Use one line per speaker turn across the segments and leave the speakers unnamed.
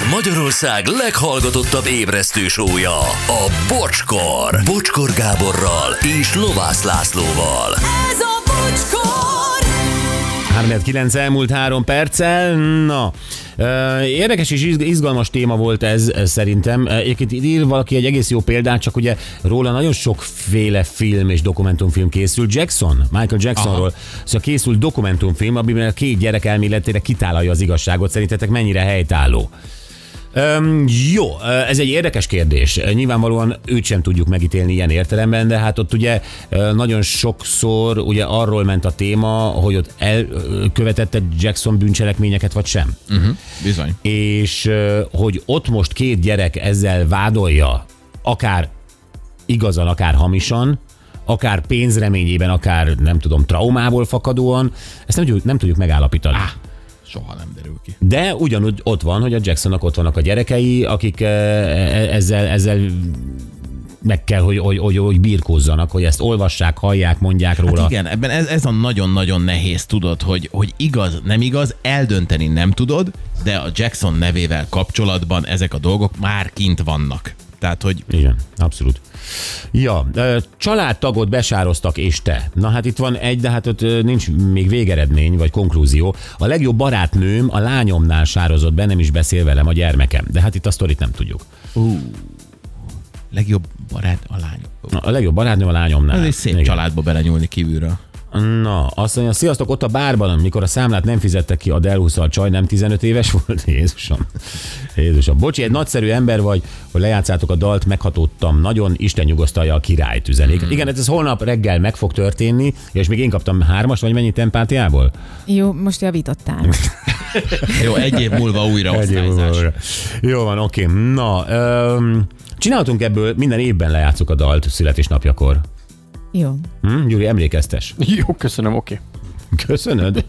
Ez Magyarország leghallgatottabb ébresztő sója, a Bocskor. Bocskor Gáborral és Lovász Lászlóval.
Ez a bocskor!
9 elmúlt három perccel. Na, érdekes és izg- izgalmas téma volt ez ö, szerintem. Egyébként itt ír valaki egy egész jó példát, csak ugye róla nagyon sokféle film és dokumentumfilm készül. Jackson, Michael Jacksonról. Szóval készült dokumentumfilm, amiben a két gyerek elméletére kitálalja az igazságot. Szerintetek mennyire helytálló? Öm, jó, ez egy érdekes kérdés. Nyilvánvalóan őt sem tudjuk megítélni ilyen értelemben, de hát ott ugye nagyon sokszor ugye arról ment a téma, hogy ott elkövetette Jackson bűncselekményeket, vagy sem.
Uh-huh, bizony.
És hogy ott most két gyerek ezzel vádolja, akár igazan, akár hamisan, akár pénzreményében, akár nem tudom, traumából fakadóan, ezt nem tudjuk, nem tudjuk megállapítani.
Á, soha nem derül ki.
De ugyanúgy ott van, hogy a Jacksonnak ott vannak a gyerekei, akik eh, ezzel, ezzel meg kell, hogy, hogy, hogy, hogy birkózzanak, hogy ezt olvassák, hallják, mondják róla.
Hát igen, ebben ez, ez a nagyon-nagyon nehéz, tudod, hogy, hogy igaz, nem igaz, eldönteni nem tudod, de a Jackson nevével kapcsolatban ezek a dolgok már kint vannak. Tehát, hogy
Igen, abszolút. Ja, családtagot besároztak, és te. Na hát itt van egy, de hát ott nincs még végeredmény, vagy konklúzió. A legjobb barátnőm a lányomnál sározott be, nem is beszél velem a gyermekem. De hát itt a sztorit nem tudjuk.
legjobb barát a lány.
Na, A legjobb barátnőm a lányomnál.
Ez egy szép
Igen.
családba belenyúlni kívülről.
Na, azt mondja, sziasztok, ott a bárban, mikor a számlát nem fizettek ki, a Delhuszal csaj nem 15 éves volt? Jézusom. Jézusom. Bocsi, egy nagyszerű ember vagy, hogy lejátszátok a dalt, meghatódtam nagyon, Isten nyugosztalja a királyt üzenik.
Hmm.
Igen, hát ez holnap reggel meg fog történni, és még én kaptam hármas, vagy mennyit empátiából?
Jó, most javítottál.
Jó, egy év múlva újra
Egy év múlva. Jó van, oké. Na, öm, csináltunk ebből, minden évben lejátszuk a dalt születésnapjakor.
Jó.
Hm? Gyuri, emlékeztes?
Jó, köszönöm, oké.
Köszönöd.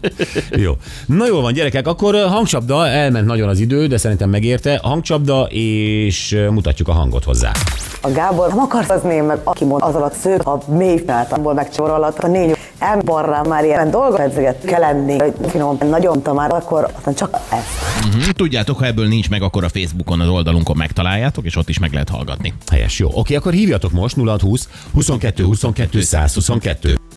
Jó. Na jól van, gyerekek, akkor ö, hangcsapda, elment nagyon az idő, de szerintem megérte. Hangcsapda, és ö, mutatjuk a hangot hozzá.
A Gábor nem akarsz az név meg, aki mond az alatt szők, a mély feltámból megcsorolat, a négy emberrel már ilyen dolgot edzeget kell lenni, hogy finom, nagyon már, akkor aztán csak ez.
Mhm. Tudjátok, ha ebből nincs meg, akkor a Facebookon, az oldalunkon megtaláljátok, és ott is meg lehet hallgatni.
Helyes, jó. Oké, akkor hívjatok most 0620 22 22 122.